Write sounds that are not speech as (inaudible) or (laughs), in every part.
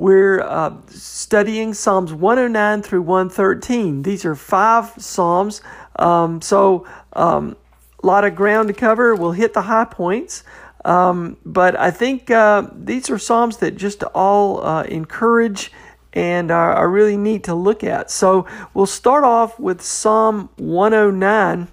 we're uh, studying Psalms 109 through 113. These are five Psalms, um, so um, a lot of ground to cover. We'll hit the high points. Um, but I think uh, these are Psalms that just all uh, encourage and are, are, really neat to look at. So we'll start off with Psalm 109.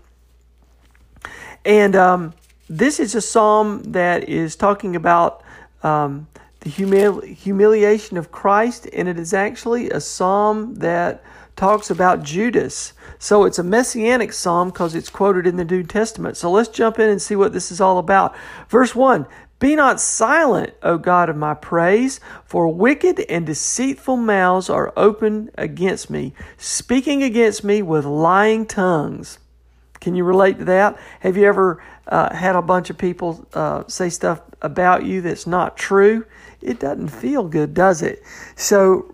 And um, this is a psalm that is talking about um, the humili- humiliation of Christ, and it is actually a psalm that talks about Judas. So it's a messianic psalm because it's quoted in the New Testament. So let's jump in and see what this is all about. Verse 1 Be not silent, O God of my praise, for wicked and deceitful mouths are open against me, speaking against me with lying tongues. Can you relate to that? Have you ever uh, had a bunch of people uh, say stuff about you that's not true? it doesn't feel good, does it? So,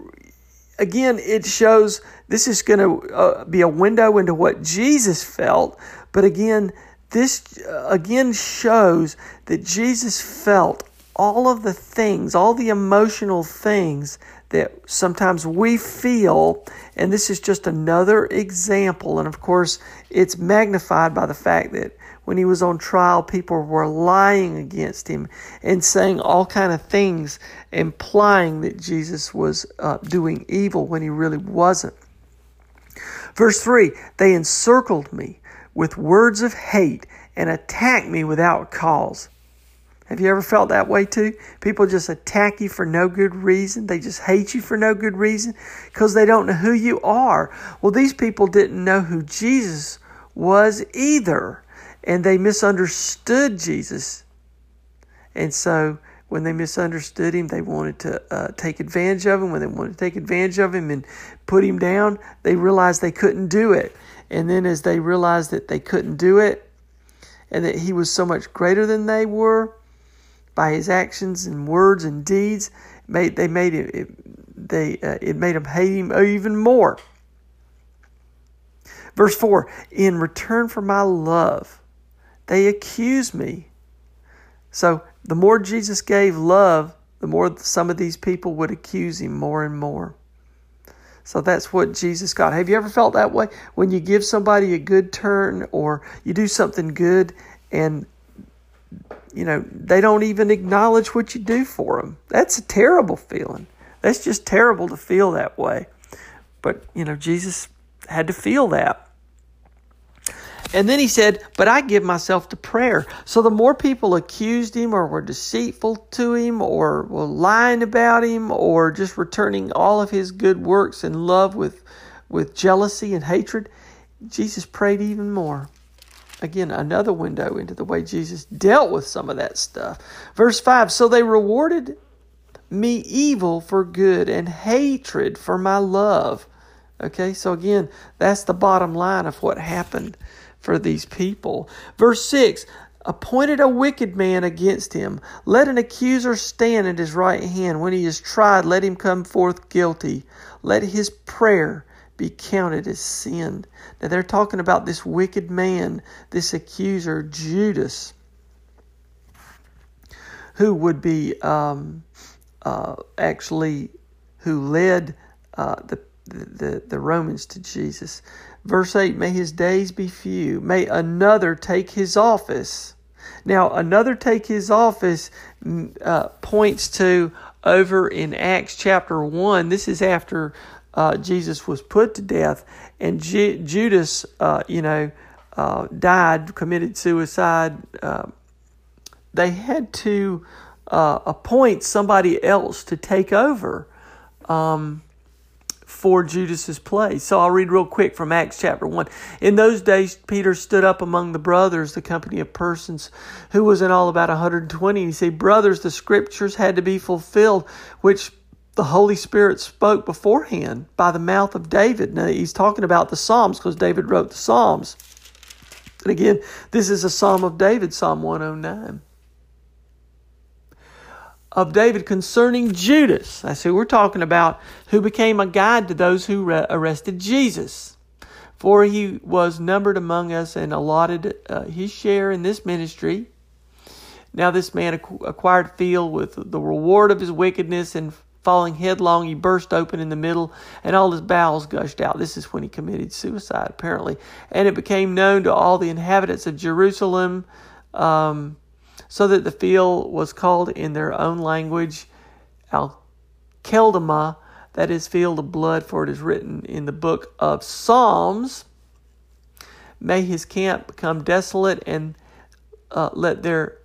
again, it shows this is going to uh, be a window into what Jesus felt, but again, this uh, again shows that Jesus felt all of the things, all the emotional things that sometimes we feel, and this is just another example. And of course, it's magnified by the fact that when he was on trial, people were lying against him and saying all kind of things, implying that Jesus was uh, doing evil when he really wasn't. Verse 3 They encircled me with words of hate and attacked me without cause. Have you ever felt that way too? People just attack you for no good reason. They just hate you for no good reason because they don't know who you are. Well, these people didn't know who Jesus was either and they misunderstood Jesus. And so when they misunderstood him, they wanted to uh, take advantage of him. When they wanted to take advantage of him and put him down, they realized they couldn't do it. And then as they realized that they couldn't do it and that he was so much greater than they were by his actions and words and deeds, made they made it, it they uh, it made them hate him even more. Verse 4 In return for my love, they accuse me. So the more Jesus gave love, the more some of these people would accuse him more and more. So that's what Jesus got. Have you ever felt that way? When you give somebody a good turn or you do something good and you know, they don't even acknowledge what you do for them. That's a terrible feeling. That's just terrible to feel that way. But, you know, Jesus had to feel that. And then he said, But I give myself to prayer. So the more people accused him or were deceitful to him or were lying about him or just returning all of his good works and love with, with jealousy and hatred, Jesus prayed even more. Again, another window into the way Jesus dealt with some of that stuff. Verse 5 So they rewarded me evil for good and hatred for my love. Okay, so again, that's the bottom line of what happened for these people. Verse 6 appointed a wicked man against him. Let an accuser stand at his right hand. When he is tried, let him come forth guilty. Let his prayer be counted as sin. Now they're talking about this wicked man, this accuser, Judas, who would be um, uh, actually who led uh, the, the, the Romans to Jesus. Verse 8 May his days be few, may another take his office. Now, another take his office mm, uh, points to over in Acts chapter 1. This is after uh, Jesus was put to death, and Ju- Judas, uh, you know, uh, died, committed suicide. Uh, they had to uh, appoint somebody else to take over um, for Judas's place. So I'll read real quick from Acts chapter 1. In those days, Peter stood up among the brothers, the company of persons, who was in all about 120. And he said, Brothers, the scriptures had to be fulfilled, which the Holy Spirit spoke beforehand by the mouth of David. Now, he's talking about the Psalms because David wrote the Psalms. And again, this is a Psalm of David, Psalm 109. Of David concerning Judas. That's who we're talking about, who became a guide to those who arrested Jesus. For he was numbered among us and allotted uh, his share in this ministry. Now, this man acquired field with the reward of his wickedness and Falling headlong, he burst open in the middle, and all his bowels gushed out. This is when he committed suicide, apparently. And it became known to all the inhabitants of Jerusalem, um, so that the field was called in their own language Al Keldama, that is, field of blood, for it is written in the book of Psalms. May his camp become desolate, and uh, let there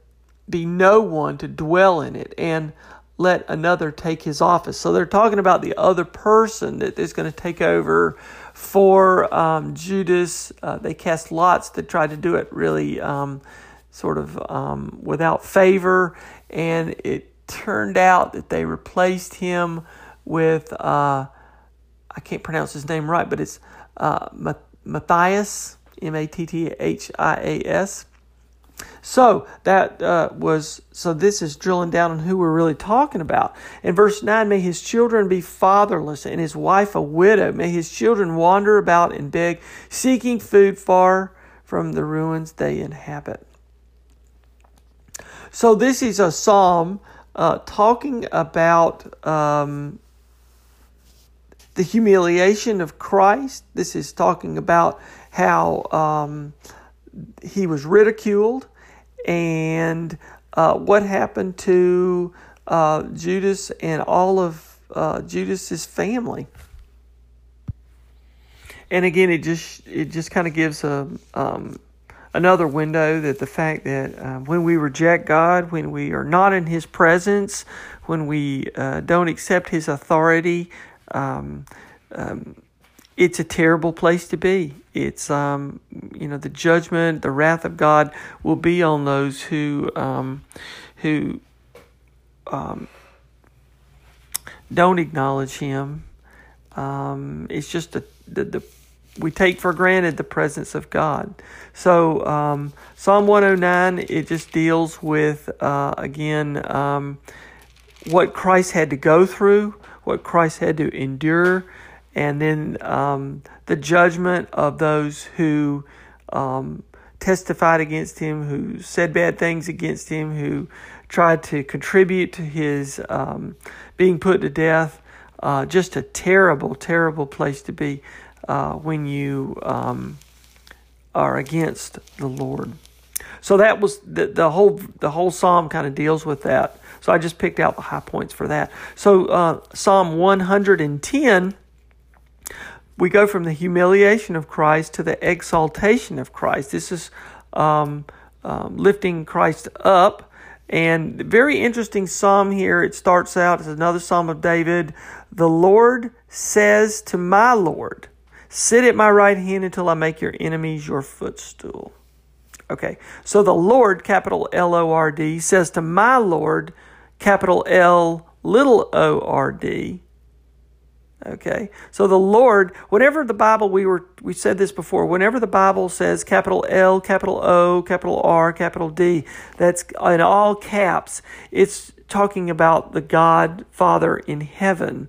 be no one to dwell in it. And let another take his office. So they're talking about the other person that is going to take over for um, Judas. Uh, they cast lots to try to do it really um, sort of um, without favor, and it turned out that they replaced him with uh, I can't pronounce his name right, but it's uh, Matthias, M A T T H I A S. So that uh, was so. This is drilling down on who we're really talking about. In verse nine, may his children be fatherless and his wife a widow. May his children wander about and beg, seeking food far from the ruins they inhabit. So this is a psalm uh, talking about um, the humiliation of Christ. This is talking about how. Um, he was ridiculed, and uh, what happened to uh, Judas and all of uh, Judas's family. And again, it just it just kind of gives a um, another window that the fact that uh, when we reject God, when we are not in His presence, when we uh, don't accept His authority, um, um, it's a terrible place to be. It's um, you know the judgment, the wrath of God will be on those who um, who um, don't acknowledge Him. It's just a, the, the we take for granted the presence of God. So um, Psalm 109 it just deals with uh, again um, what Christ had to go through, what Christ had to endure and then um, the judgment of those who um, testified against him, who said bad things against him, who tried to contribute to his um, being put to death. Uh, just a terrible, terrible place to be uh, when you um, are against the Lord. So that was the, the whole the whole psalm kind of deals with that. So I just picked out the high points for that. So uh, Psalm 110 we go from the humiliation of Christ to the exaltation of Christ. This is um, um, lifting Christ up. And very interesting psalm here. It starts out as another psalm of David. The Lord says to my Lord, Sit at my right hand until I make your enemies your footstool. Okay, so the Lord, capital L O R D, says to my Lord, capital L little o r d, Okay. So the Lord, whenever the Bible, we were, we said this before, whenever the Bible says capital L, capital O, capital R, capital D, that's in all caps, it's talking about the God Father in heaven.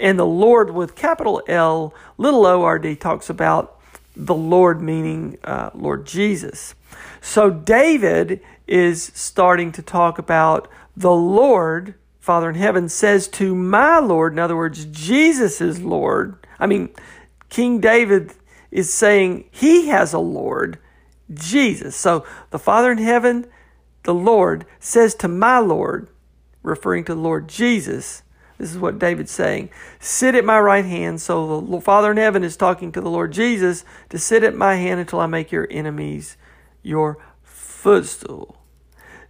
And the Lord with capital L, little O R D talks about the Lord meaning uh, Lord Jesus. So David is starting to talk about the Lord Father in heaven says to my Lord, in other words, Jesus is Lord. I mean, King David is saying he has a Lord, Jesus. So the Father in heaven, the Lord, says to my Lord, referring to Lord Jesus, this is what David's saying. Sit at my right hand. So the Father in heaven is talking to the Lord Jesus to sit at my hand until I make your enemies your footstool.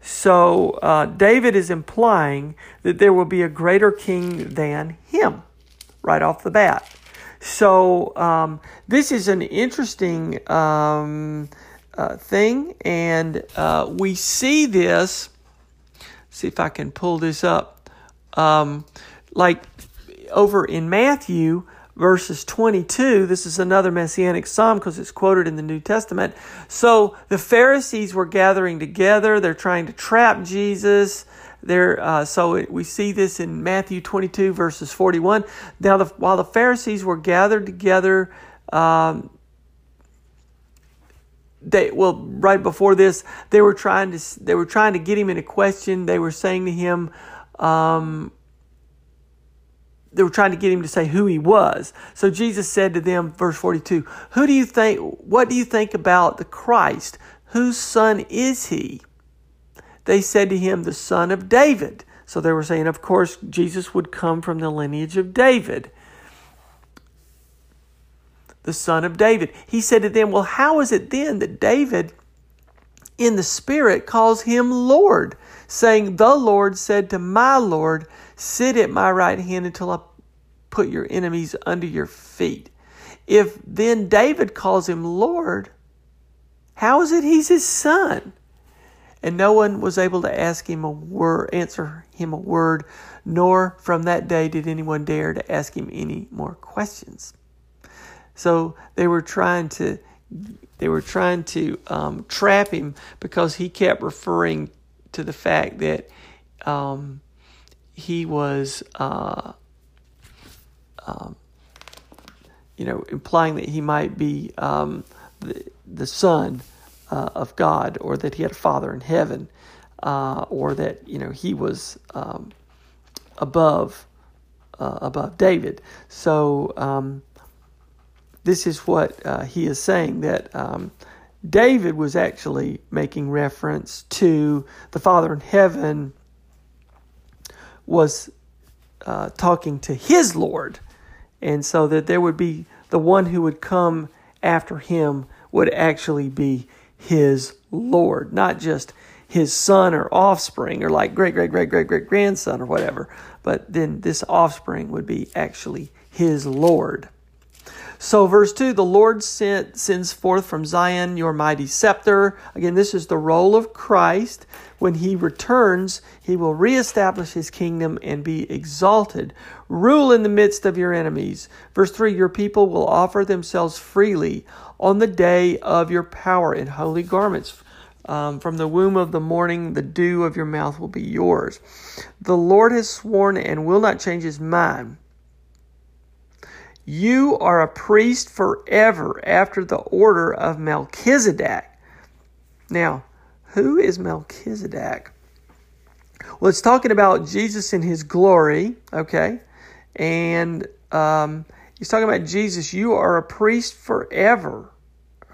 So uh, David is implying that there will be a greater king than him right off the bat. So um, this is an interesting um, uh, thing, and uh, we see this. See if I can pull this up. Um, like over in Matthew verses 22, this is another messianic psalm because it's quoted in the New Testament. So the Pharisees were gathering together, they're trying to trap Jesus. There, uh, so we see this in Matthew 22 verses 41. Now, the, while the Pharisees were gathered together, um, they well right before this they were trying to they were trying to get him in a question. They were saying to him, um, they were trying to get him to say who he was. So Jesus said to them, verse 42, Who do you think, what do you think about the Christ? Whose son is he? They said to him, The son of David. So they were saying, of course, Jesus would come from the lineage of David. The son of David. He said to them, Well, how is it then that David in the Spirit calls him Lord, saying, The Lord said to my Lord, Sit at my right hand until I put your enemies under your feet. If then David calls him Lord, how is it he's his son? And no one was able to ask him a word, answer him a word, nor from that day did anyone dare to ask him any more questions. So they were trying to they were trying to um, trap him because he kept referring to the fact that um, he was, uh, um, you know, implying that he might be um, the, the son uh, of God, or that he had a father in heaven, uh, or that you know he was um, above uh, above David. So um, this is what uh, he is saying that. Um, David was actually making reference to the Father in heaven was uh, talking to his Lord, and so that there would be the one who would come after him would actually be his Lord, not just his son or offspring or like great great great great great grandson or whatever, but then this offspring would be actually his Lord. So, verse 2 the Lord sent, sends forth from Zion your mighty scepter. Again, this is the role of Christ. When he returns, he will reestablish his kingdom and be exalted. Rule in the midst of your enemies. Verse 3 Your people will offer themselves freely on the day of your power in holy garments. Um, from the womb of the morning, the dew of your mouth will be yours. The Lord has sworn and will not change his mind. You are a priest forever after the order of Melchizedek. Now, who is Melchizedek? Well, it's talking about Jesus in his glory, okay? And um, he's talking about Jesus. You are a priest forever,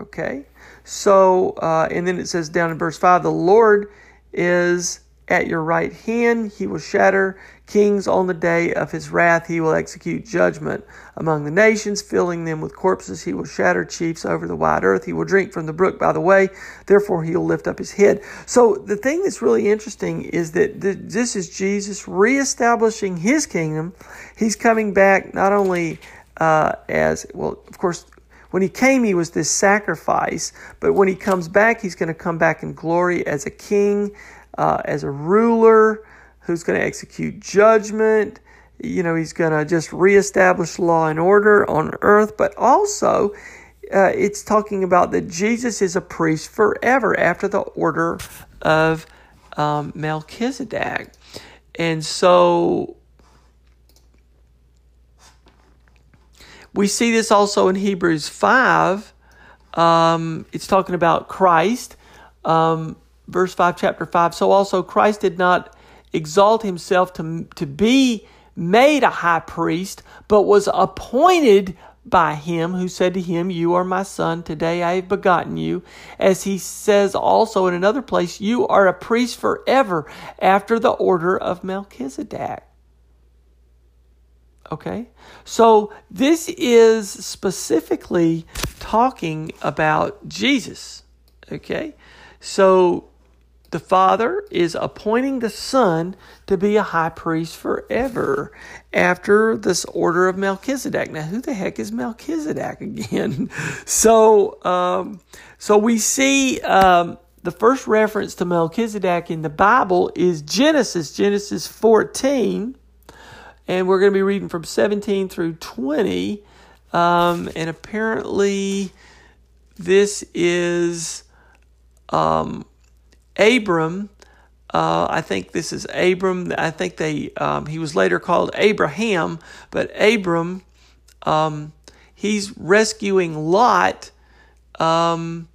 okay? So, uh, and then it says down in verse 5 the Lord is at your right hand. He will shatter kings on the day of his wrath. He will execute judgment among the nations, filling them with corpses. He will shatter chiefs over the wide earth. He will drink from the brook by the way. Therefore, he will lift up his head. So, the thing that's really interesting is that this is Jesus reestablishing his kingdom. He's coming back not only uh, as, well, of course, when he came, he was this sacrifice, but when he comes back, he's going to come back in glory as a king uh, as a ruler who's going to execute judgment. You know, he's going to just reestablish law and order on earth, but also uh, it's talking about that Jesus is a priest forever after the order of um, Melchizedek. And so we see this also in Hebrews 5. Um, it's talking about Christ. Um, verse 5, chapter 5. So also Christ did not exalt himself to, to be made a high priest, but was appointed by him who said to him, You are my son, today I have begotten you. As he says also in another place, You are a priest forever after the order of Melchizedek. Okay? So this is specifically talking about Jesus. Okay? So the Father is appointing the Son to be a high priest forever after this order of Melchizedek. Now, who the heck is Melchizedek again? (laughs) so, um, so we see um, the first reference to Melchizedek in the Bible is Genesis, Genesis 14. And we're going to be reading from 17 through 20. Um, and apparently, this is um, Abram, uh, I think this is Abram. I think they um, he was later called Abraham, but Abram, um, he's rescuing Lot. Um,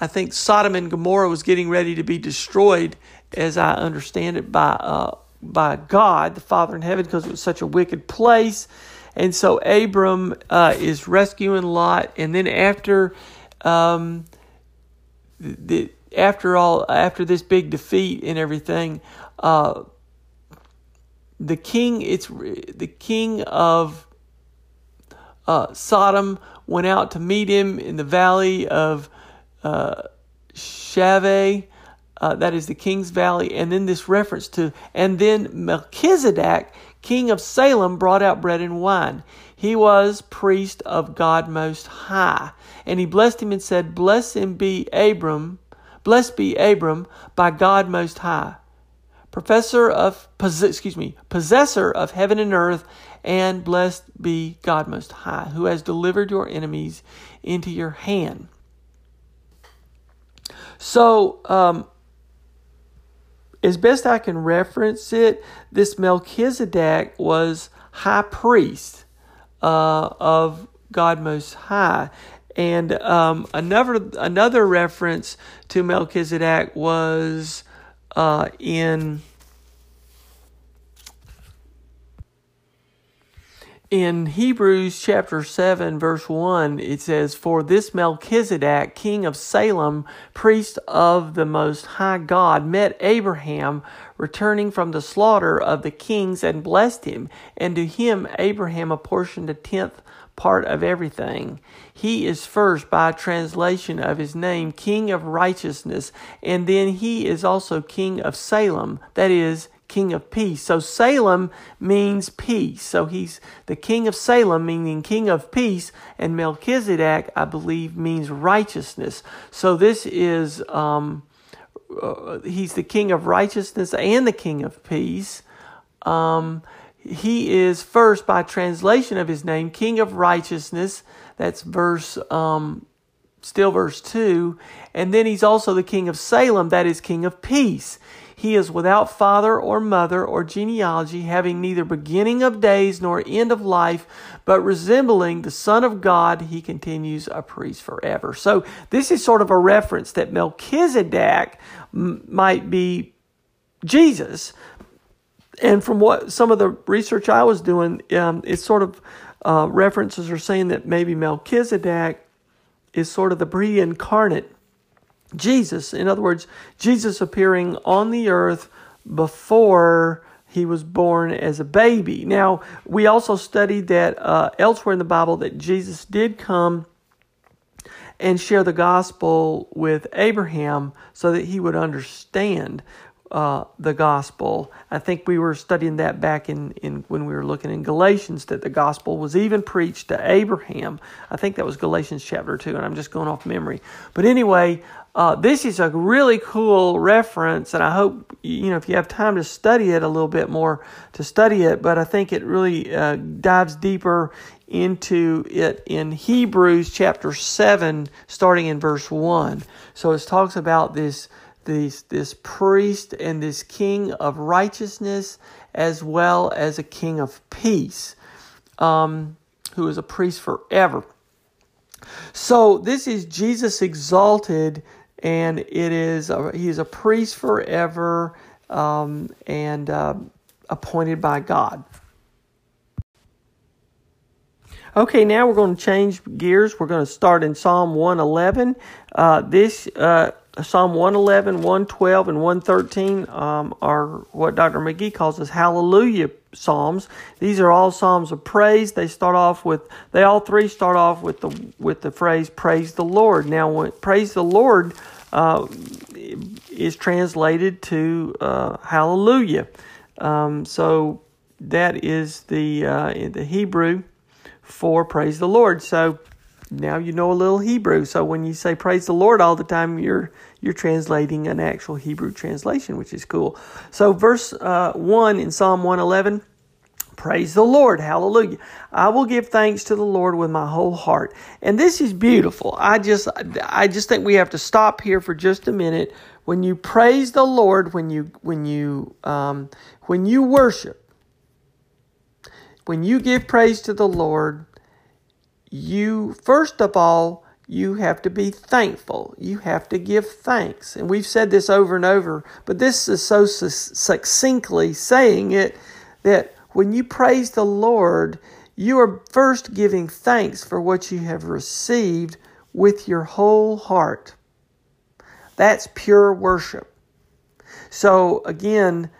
I think Sodom and Gomorrah was getting ready to be destroyed, as I understand it, by uh, by God, the Father in heaven, because it was such a wicked place. And so Abram uh, is rescuing Lot, and then after um, the after all, after this big defeat and everything, uh, the king, it's the king of uh, Sodom went out to meet him in the valley of uh, Shaveh. Uh, that is the king's valley. And then this reference to, and then Melchizedek, king of Salem, brought out bread and wine. He was priest of God Most High. And he blessed him and said, Blessed be Abram Blessed be Abram by God Most High, professor of excuse me, possessor of heaven and earth, and blessed be God Most High, who has delivered your enemies into your hand. So, um, as best I can reference it, this Melchizedek was high priest uh, of God Most High. And um, another another reference to Melchizedek was uh, in in Hebrews chapter 7, verse 1, it says, For this Melchizedek, king of Salem, priest of the Most High God, met Abraham returning from the slaughter of the kings and blessed him, and to him Abraham apportioned a tenth part of everything. He is first by translation of his name King of Righteousness, and then he is also King of Salem, that is, King of Peace. So Salem means peace. So he's the King of Salem, meaning King of Peace, and Melchizedek, I believe, means righteousness. So this is, um, uh, he's the King of Righteousness and the King of Peace. Um, he is first by translation of his name, King of Righteousness. That's verse, um, still verse 2. And then he's also the King of Salem, that is King of Peace. He is without father or mother or genealogy, having neither beginning of days nor end of life, but resembling the Son of God, he continues a priest forever. So this is sort of a reference that Melchizedek m- might be Jesus, and from what some of the research I was doing, um, it's sort of uh, references are saying that maybe Melchizedek is sort of the pre incarnate Jesus. In other words, Jesus appearing on the earth before he was born as a baby. Now, we also studied that uh, elsewhere in the Bible that Jesus did come and share the gospel with Abraham so that he would understand uh, the gospel. I think we were studying that back in, in when we were looking in Galatians that the gospel was even preached to Abraham. I think that was Galatians chapter 2, and I'm just going off memory. But anyway, uh, this is a really cool reference, and I hope you know if you have time to study it a little bit more to study it. But I think it really uh, dives deeper into it in Hebrews chapter seven, starting in verse one. So it talks about this this, this priest and this king of righteousness as well as a king of peace um, who is a priest forever. So this is Jesus exalted and it is a, he is a priest forever um, and uh, appointed by God. Okay, now we're going to change gears. We're going to start in Psalm 111. Uh, this uh, Psalm 111, 112, and 113 um, are what Dr. McGee calls as hallelujah psalms. These are all psalms of praise. They start off with they all three start off with the with the phrase "Praise the Lord." Now, when "Praise the Lord" uh, is translated to uh, "Hallelujah," um, so that is the uh, the Hebrew for praise the Lord. So now you know a little Hebrew. So when you say praise the Lord all the time, you're you're translating an actual Hebrew translation, which is cool. So verse uh, one in Psalm one eleven. Praise the Lord. Hallelujah. I will give thanks to the Lord with my whole heart. And this is beautiful. I just I just think we have to stop here for just a minute. When you praise the Lord, when you when you um, when you worship, when you give praise to the Lord, you, first of all, you have to be thankful. You have to give thanks. And we've said this over and over, but this is so succinctly saying it that when you praise the Lord, you are first giving thanks for what you have received with your whole heart. That's pure worship. So, again,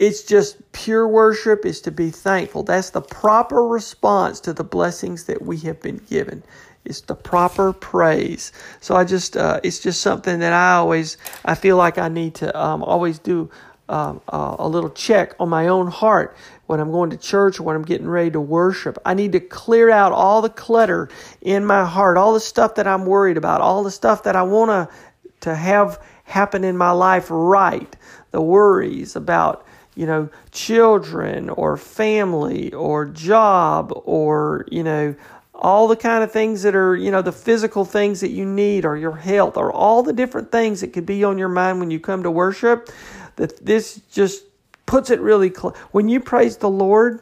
it's just pure worship is to be thankful. That's the proper response to the blessings that we have been given. It's the proper praise. So I just, uh, it's just something that I always, I feel like I need to um, always do um, uh, a little check on my own heart when I'm going to church or when I'm getting ready to worship. I need to clear out all the clutter in my heart, all the stuff that I'm worried about, all the stuff that I want to to have happen in my life right. The worries about you know, children or family or job or, you know, all the kind of things that are, you know, the physical things that you need or your health or all the different things that could be on your mind when you come to worship, that this just puts it really close. When you praise the Lord,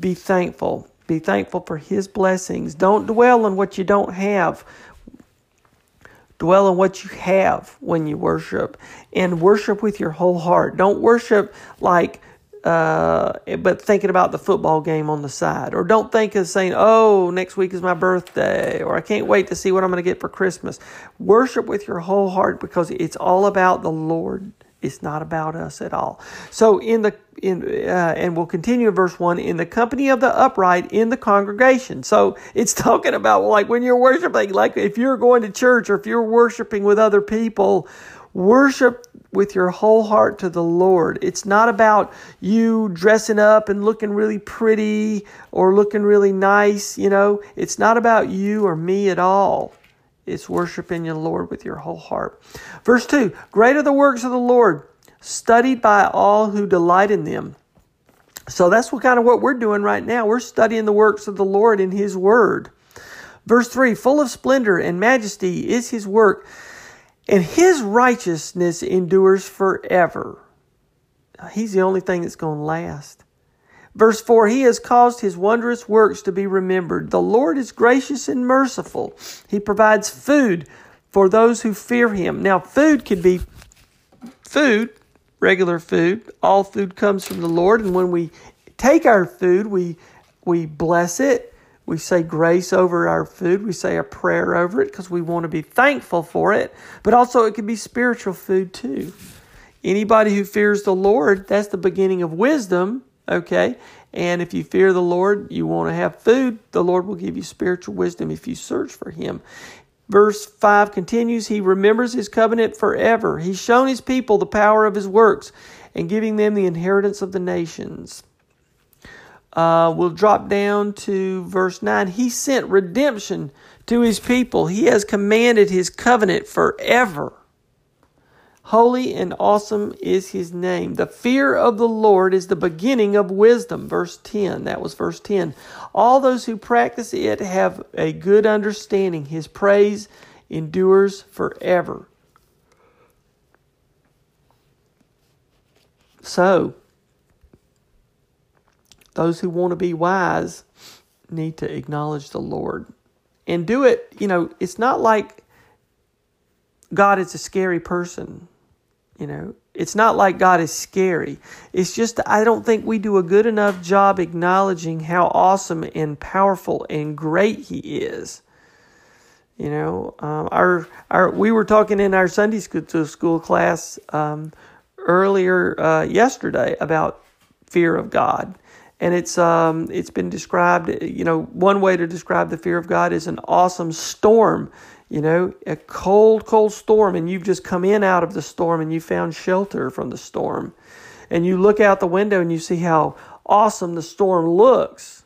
be thankful. Be thankful for His blessings. Don't dwell on what you don't have. Dwell on what you have when you worship and worship with your whole heart. Don't worship like, uh, but thinking about the football game on the side. Or don't think of saying, oh, next week is my birthday, or I can't wait to see what I'm going to get for Christmas. Worship with your whole heart because it's all about the Lord. It's not about us at all. So in the in uh, and we'll continue in verse one in the company of the upright in the congregation. So it's (laughs) talking about like when you're worshiping, like if you're going to church or if you're worshiping with other people, worship with your whole heart to the Lord. It's not about you dressing up and looking really pretty or looking really nice. You know, it's not about you or me at all. It's worshiping your Lord with your whole heart. Verse 2 Great are the works of the Lord, studied by all who delight in them. So that's what kind of what we're doing right now. We're studying the works of the Lord in His Word. Verse 3 Full of splendor and majesty is His work, and His righteousness endures forever. He's the only thing that's going to last. Verse 4 He has caused his wondrous works to be remembered. The Lord is gracious and merciful. He provides food for those who fear him. Now, food could be food, regular food. All food comes from the Lord, and when we take our food, we we bless it. We say grace over our food. We say a prayer over it because we want to be thankful for it. But also, it can be spiritual food too. Anybody who fears the Lord, that's the beginning of wisdom Okay? And if you fear the Lord, you want to have food, the Lord will give you spiritual wisdom if you search for Him. Verse 5 continues He remembers His covenant forever. He's shown His people the power of His works and giving them the inheritance of the nations. Uh, we'll drop down to verse 9. He sent redemption to His people, He has commanded His covenant forever. Holy and awesome is his name. The fear of the Lord is the beginning of wisdom. Verse 10. That was verse 10. All those who practice it have a good understanding. His praise endures forever. So, those who want to be wise need to acknowledge the Lord and do it. You know, it's not like God is a scary person You know, it's not like God is scary. It's just I don't think we do a good enough job acknowledging how awesome and powerful and great He is. You know, um, our our we were talking in our Sunday school, school class um, earlier uh, yesterday about fear of God, and it's um, it's been described. You know, one way to describe the fear of God is an awesome storm you know, a cold, cold storm, and you've just come in out of the storm and you found shelter from the storm. And you look out the window and you see how awesome the storm looks.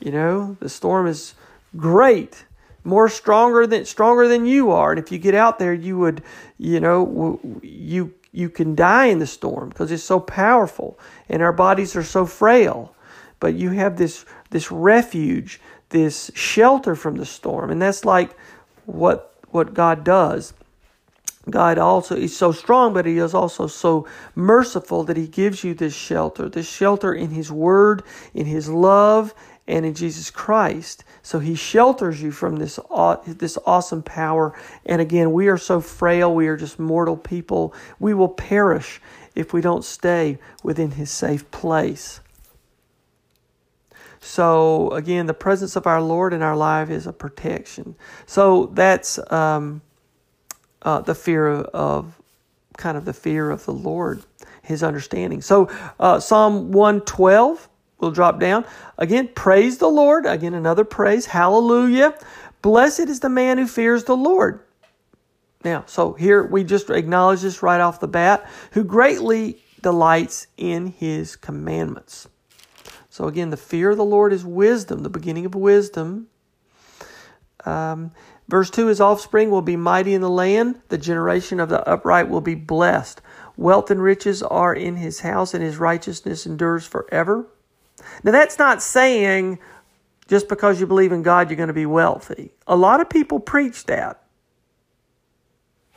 You know, the storm is great, more stronger than stronger than you are. And if you get out there, you would, you know, you you can die in the storm because it's so powerful, and our bodies are so frail. But you have this this refuge, this shelter from the storm, and that's like what what God does. God also is so strong, but He is also so merciful that He gives you this shelter, this shelter in His Word, in His love, and in Jesus Christ. So He shelters you from this this awesome power. And again, we are so frail; we are just mortal people. We will perish if we don't stay within His safe place. So again, the presence of our Lord in our life is a protection. So that's um, uh, the fear of, kind of the fear of the Lord, His understanding. So uh, Psalm one twelve. We'll drop down. Again, praise the Lord. Again, another praise. Hallelujah. Blessed is the man who fears the Lord. Now, so here we just acknowledge this right off the bat, who greatly delights in his commandments. So again, the fear of the Lord is wisdom, the beginning of wisdom. Um, verse 2 His offspring will be mighty in the land, the generation of the upright will be blessed. Wealth and riches are in his house, and his righteousness endures forever. Now, that's not saying just because you believe in God, you're going to be wealthy. A lot of people preach that.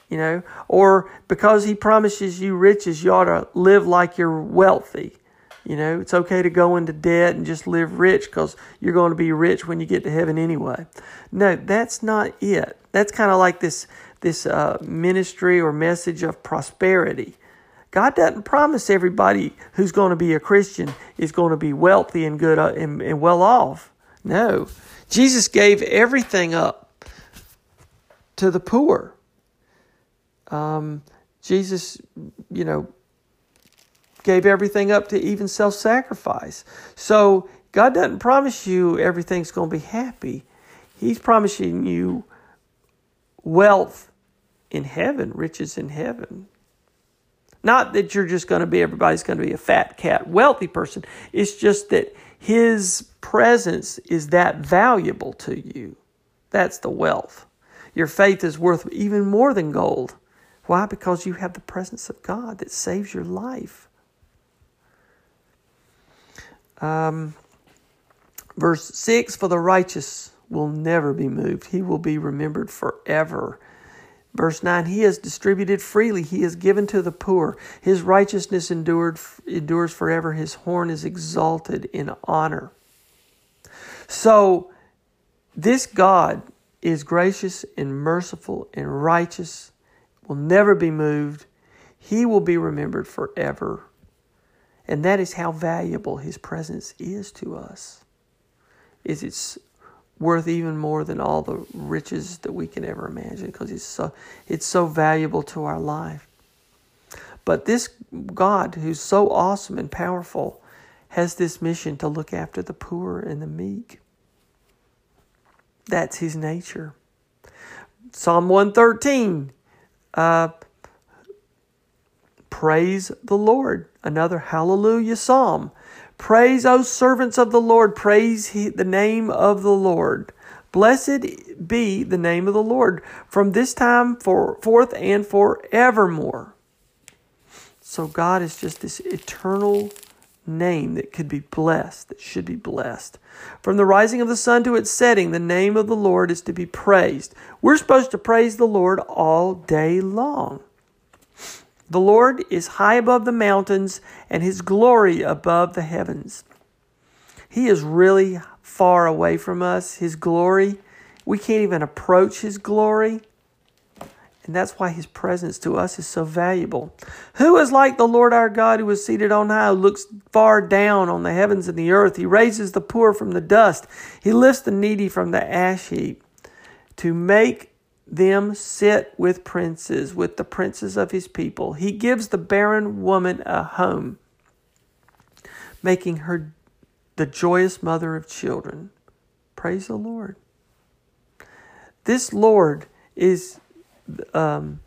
You know, or because he promises you riches, you ought to live like you're wealthy. You know, it's okay to go into debt and just live rich because you're going to be rich when you get to heaven anyway. No, that's not it. That's kind of like this this uh, ministry or message of prosperity. God doesn't promise everybody who's going to be a Christian is going to be wealthy and good uh, and, and well off. No, Jesus gave everything up to the poor. Um, Jesus, you know, gave everything up to even self sacrifice. So God doesn't promise you everything's going to be happy. He's promising you wealth in heaven, riches in heaven. Not that you're just going to be, everybody's going to be a fat cat, wealthy person. It's just that His presence is that valuable to you. That's the wealth. Your faith is worth even more than gold. Why? Because you have the presence of God that saves your life. Um, verse 6 For the righteous will never be moved, he will be remembered forever. Verse 9 He has distributed freely, He has given to the poor. His righteousness endured, endures forever, His horn is exalted in honor. So, this God is gracious and merciful and righteous, will never be moved. He will be remembered forever. And that is how valuable his presence is to us. Is it's worth even more than all the riches that we can ever imagine because it's so it's so valuable to our life. But this God who's so awesome and powerful has this mission to look after the poor and the meek. That's his nature. Psalm 113 uh, Praise the Lord. Another hallelujah psalm. Praise, O servants of the Lord. Praise he, the name of the Lord. Blessed be the name of the Lord from this time for, forth and forevermore. So God is just this eternal name that could be blessed, that should be blessed. From the rising of the sun to its setting, the name of the Lord is to be praised. We're supposed to praise the Lord all day long. The Lord is high above the mountains and his glory above the heavens. He is really far away from us, his glory. We can't even approach his glory. And that's why his presence to us is so valuable. Who is like the Lord our God who is seated on high, who looks far down on the heavens and the earth? He raises the poor from the dust, he lifts the needy from the ash heap to make them sit with princes, with the princes of his people. He gives the barren woman a home, making her the joyous mother of children. Praise the Lord. This Lord is um,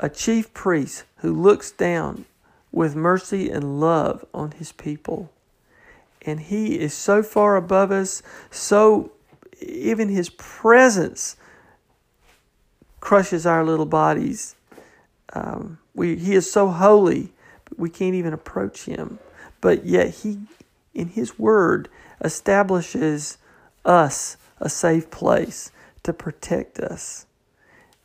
a chief priest who looks down with mercy and love on his people. And he is so far above us, so even his presence crushes our little bodies. Um, we, he is so holy, we can't even approach him. But yet, he, in his word, establishes us a safe place to protect us.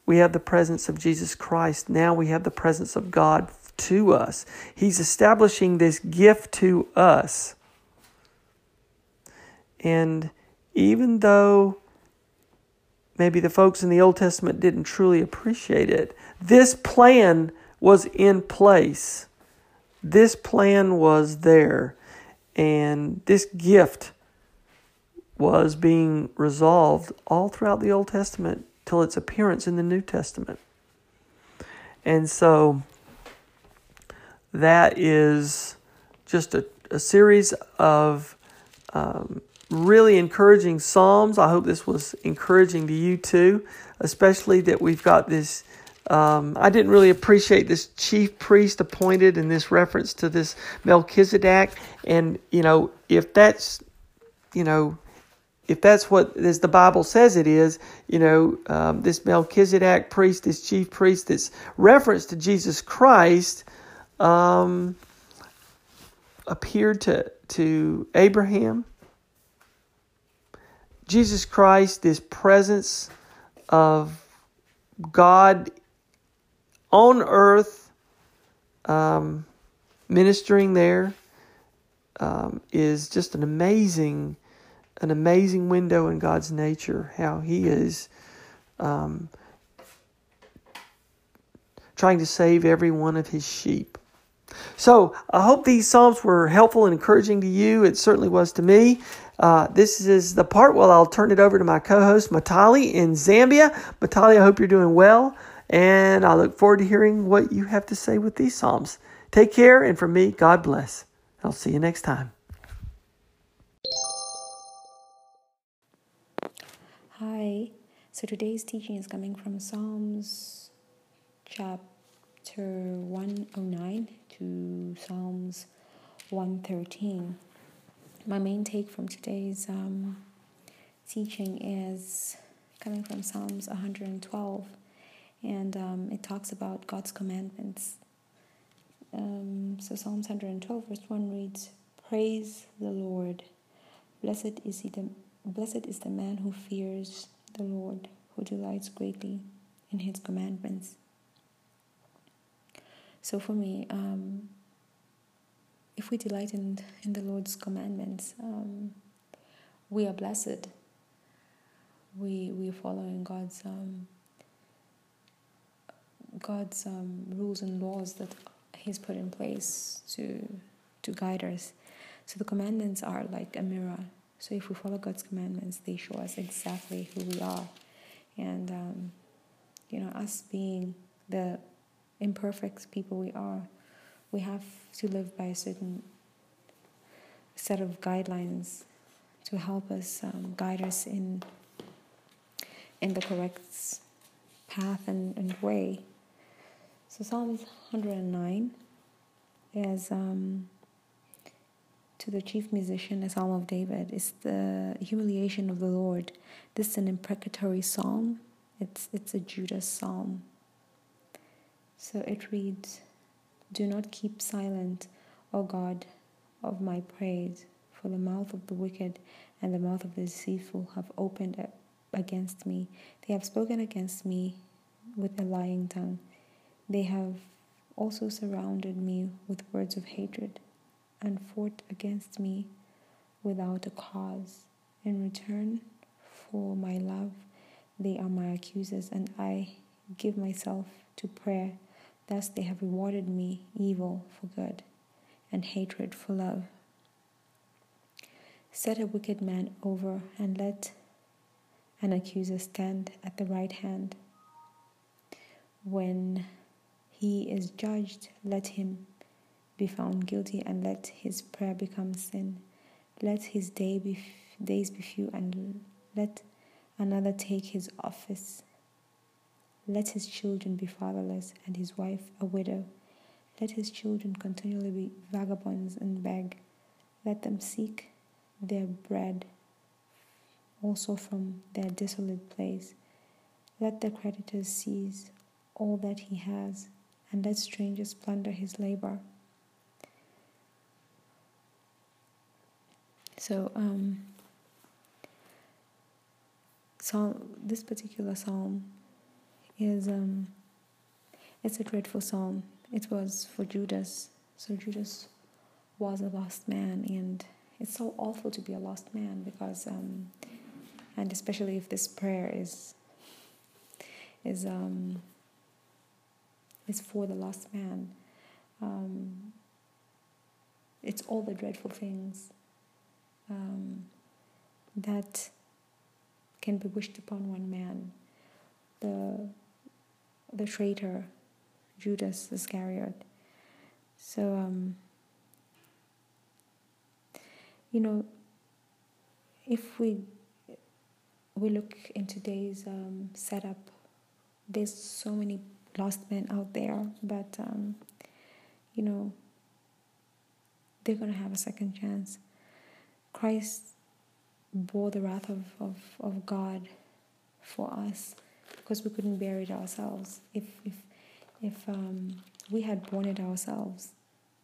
We have the presence of Jesus Christ. Now we have the presence of God to us. He's establishing this gift to us. And even though maybe the folks in the Old Testament didn't truly appreciate it, this plan was in place. This plan was there. And this gift was being resolved all throughout the Old Testament till its appearance in the New Testament. And so that is just a, a series of um, really encouraging Psalms. I hope this was encouraging to you too, especially that we've got this. Um, I didn't really appreciate this chief priest appointed in this reference to this Melchizedek. And, you know, if that's, you know, if that's what as the Bible says it is, you know, um, this Melchizedek priest, this chief priest, this reference to Jesus Christ, um, appeared to to Abraham. Jesus Christ, this presence of God on earth, um, ministering there, um, is just an amazing an amazing window in God's nature, how He is um, trying to save every one of His sheep. So I hope these Psalms were helpful and encouraging to you. It certainly was to me. Uh, this is the part where I'll turn it over to my co host, Matali, in Zambia. Matali, I hope you're doing well, and I look forward to hearing what you have to say with these Psalms. Take care, and from me, God bless. I'll see you next time. Hi. So today's teaching is coming from Psalms chapter 109 to Psalms 113. My main take from today's um, teaching is coming from Psalms 112, and um, it talks about God's commandments. Um, so Psalms 112, verse 1 reads, Praise the Lord. Blessed is he the Blessed is the man who fears the Lord, who delights greatly in his commandments. So for me, um, if we delight in, in the Lord's commandments, um, we are blessed. We we are following God's um, God's um, rules and laws that He's put in place to to guide us. So the commandments are like a mirror so if we follow God's commandments, they show us exactly who we are. And, um, you know, us being the imperfect people we are, we have to live by a certain set of guidelines to help us um, guide us in in the correct path and, and way. So Psalms 109 is um, to the chief musician, a psalm of David, is the humiliation of the Lord. This is an imprecatory psalm. It's it's a Judas psalm. So it reads, Do not keep silent, O God of my praise, for the mouth of the wicked and the mouth of the deceitful have opened against me. They have spoken against me with a lying tongue. They have also surrounded me with words of hatred and fought against me without a cause. In return for my love, they are my accusers, and I give myself to prayer. Thus they have rewarded me evil for good and hatred for love. Set a wicked man over and let an accuser stand at the right hand. When he is judged, let him be found guilty and let his prayer become sin. Let his day be, days be few and let another take his office. Let his children be fatherless and his wife a widow. Let his children continually be vagabonds and beg. Let them seek their bread also from their desolate place. Let the creditors seize all that he has, and let strangers plunder his labor. So, um, psalm, this particular psalm is um, it's a dreadful psalm. It was for Judas. So Judas was a lost man, and it's so awful to be a lost man because, um, and especially if this prayer is is um, is for the lost man. Um, it's all the dreadful things um, that can be wished upon one man. The the traitor, Judas Iscariot. So um, you know, if we we look in today's um, setup, there's so many lost men out there, but um, you know, they're gonna have a second chance. Christ bore the wrath of, of, of God for us because we couldn't bear it ourselves. If if if um, we had borne it ourselves,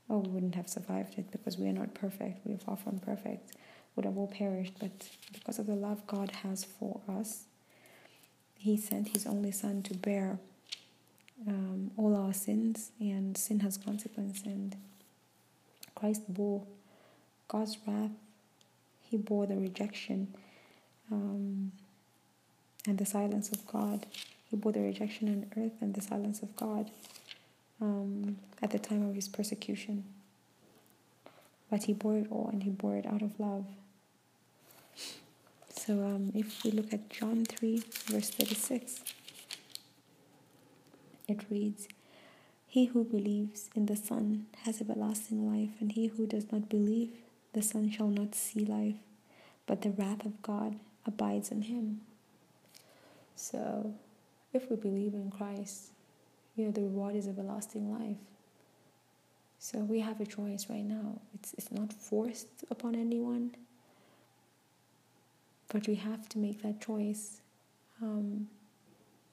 oh, we wouldn't have survived it because we are not perfect. We are far from perfect. Would have all perished. But because of the love God has for us, He sent His only Son to bear um, all our sins, and sin has consequence. And Christ bore God's wrath. He bore the rejection um, and the silence of God. He bore the rejection on earth and the silence of God um, at the time of his persecution. But he bore it all and he bore it out of love. So um, if we look at John 3, verse 36, it reads, He who believes in the Son has everlasting life, and he who does not believe the Son shall not see life, but the wrath of God abides in him. So if we believe in Christ, you know, the reward is everlasting life. So we have a choice right now. It's, it's not forced upon anyone, but we have to make that choice. Um,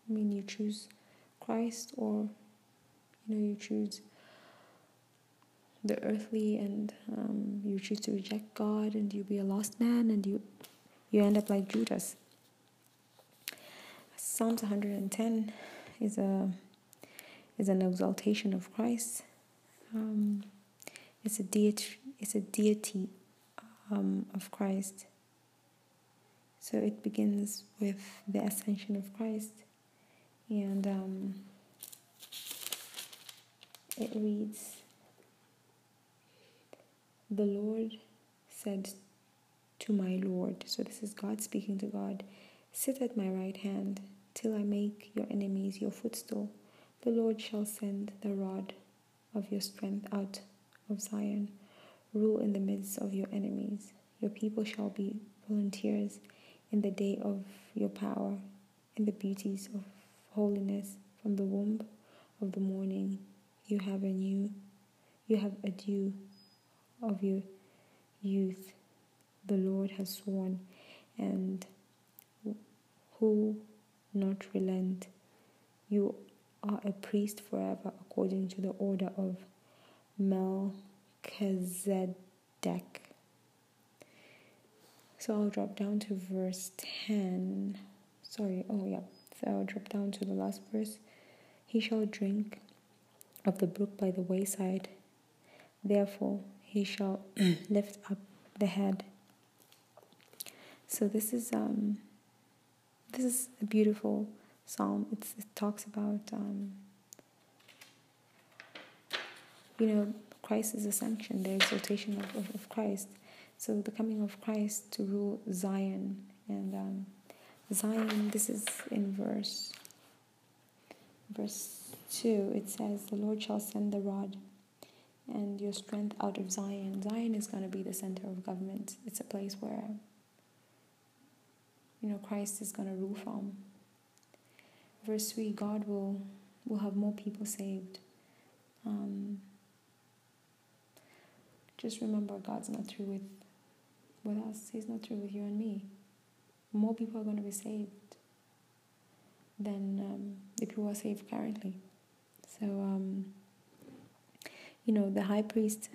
I mean, you choose Christ or, you know, you choose the earthly and um, you choose to reject God and you be a lost man and you, you end up like Judas. Psalms 110 is a is an exaltation of Christ. Um, it's a deity. It's a deity um, of Christ. So it begins with the ascension of Christ, and um, it reads, "The Lord said to my Lord." So this is God speaking to God. Sit at my right hand till I make your enemies your footstool. The Lord shall send the rod of your strength out of Zion. Rule in the midst of your enemies. Your people shall be volunteers in the day of your power, in the beauties of holiness. From the womb of the morning, you have a new, you have a dew of your youth. The Lord has sworn, and who not relent. You are a priest forever according to the order of Melchizedek. So I'll drop down to verse 10. Sorry, oh yeah. So I'll drop down to the last verse. He shall drink of the brook by the wayside. Therefore, he shall (clears throat) lift up the head. So this is um this is a beautiful psalm. It's, it talks about, um, you know, Christ's ascension, the exaltation of, of, of, Christ. So the coming of Christ to rule Zion. And um, Zion, this is in verse verse 2, it says, The Lord shall send the rod and your strength out of Zion. Zion is going to be the center of government. It's a place where, you know, Christ is going to rule from. Verse 3 God will, will have more people saved. Um, just remember, God's not through with, with us, He's not through with you and me. More people are going to be saved than um, the people who are saved currently. So, um, you know, the high priest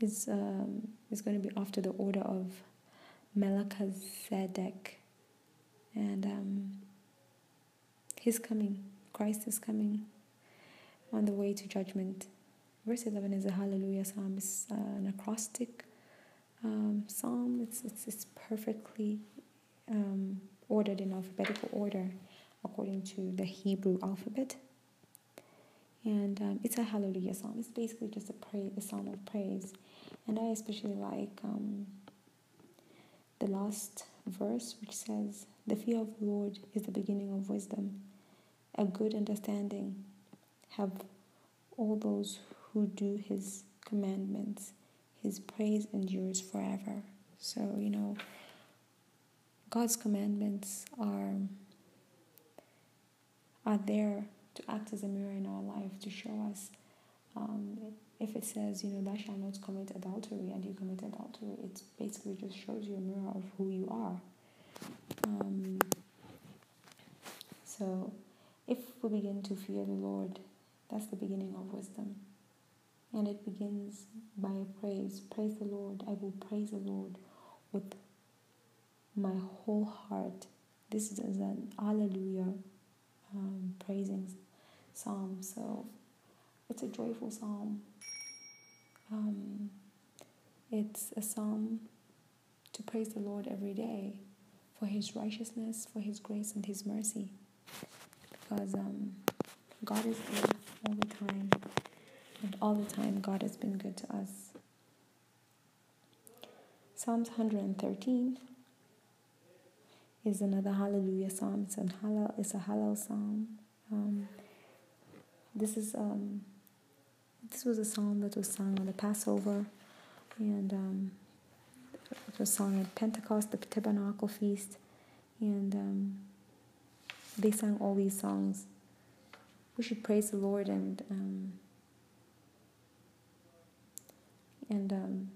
is um, is going to be after the order of Melchizedek, and um, he's coming. Christ is coming on the way to judgment. Verse eleven is a Hallelujah psalm. It's uh, an acrostic um, psalm. It's it's it's perfectly um, ordered in alphabetical order according to the Hebrew alphabet. And um, it's a hallelujah psalm. It's basically just a a psalm of praise. And I especially like um, the last verse, which says, The fear of the Lord is the beginning of wisdom. A good understanding have all those who do his commandments. His praise endures forever. So, you know, God's commandments are are there to act as a mirror in our life to show us um, if it says you know thou shalt not commit adultery and you commit adultery it basically just shows you a mirror of who you are um, so if we begin to fear the lord that's the beginning of wisdom and it begins by a praise praise the lord i will praise the lord with my whole heart. This is an Alleluia um, praising psalm. So it's a joyful psalm. Um, it's a psalm to praise the Lord every day for His righteousness, for His grace, and His mercy. Because um, God is good all the time, and all the time God has been good to us. Psalms 113 is another Hallelujah psalm. It's, an it's a Hallel psalm. Um, this is um, this was a psalm that was sung on the Passover, and um, it was sung at Pentecost, the Tabernacle Feast, and um, they sang all these songs. We should praise the Lord and um, and um,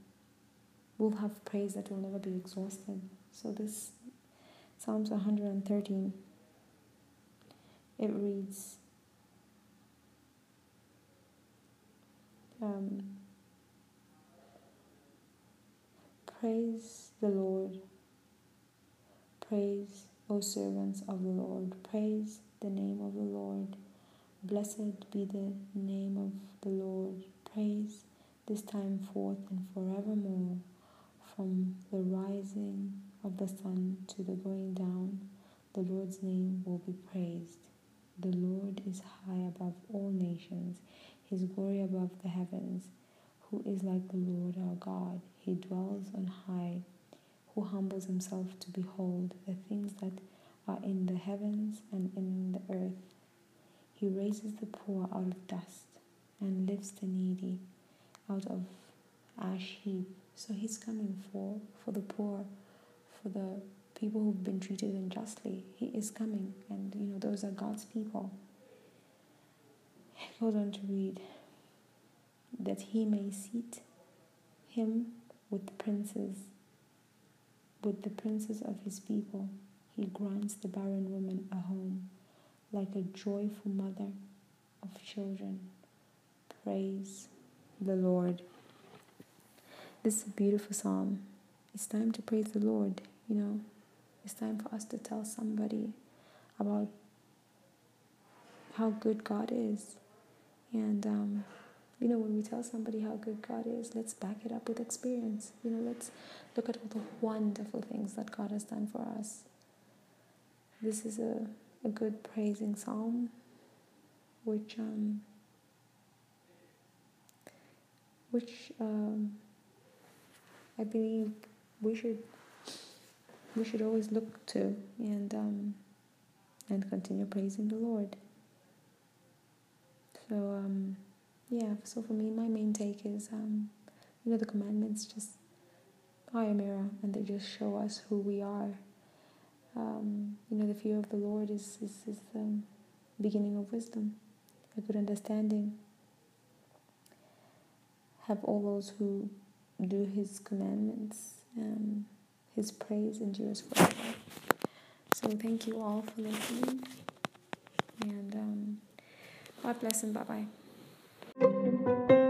we'll have praise that will never be exhausted. So this Psalms 113. It reads um, Praise the Lord. Praise, O servants of the Lord. Praise the name of the Lord. Blessed be the name of the Lord. Praise this time forth and forevermore from the rising of the sun to the going down, the Lord's name will be praised. The Lord is high above all nations, his glory above the heavens. Who is like the Lord our God? He dwells on high, who humbles himself to behold the things that are in the heavens and in the earth. He raises the poor out of dust and lifts the needy out of ash heap. So he's coming for, for the poor for the people who've been treated unjustly. He is coming, and you know, those are God's people. He goes on to read that he may seat him with the princes, with the princes of his people. He grants the barren woman a home, like a joyful mother of children. Praise the Lord. This is a beautiful psalm. It's time to praise the Lord. You know, it's time for us to tell somebody about how good God is. And, um, you know, when we tell somebody how good God is, let's back it up with experience. You know, let's look at all the wonderful things that God has done for us. this is a, a good praising psalm, which um, which um, I believe we should we should always look to and um, and continue praising the Lord. So um, yeah, so for me, my main take is um, you know the commandments just are a mirror and they just show us who we are. Um, you know the fear of the Lord is is, is the beginning of wisdom, a good understanding. Have all those who do His commandments. Um, his praise endures forever. So thank you all for listening. And um, God bless and bye bye.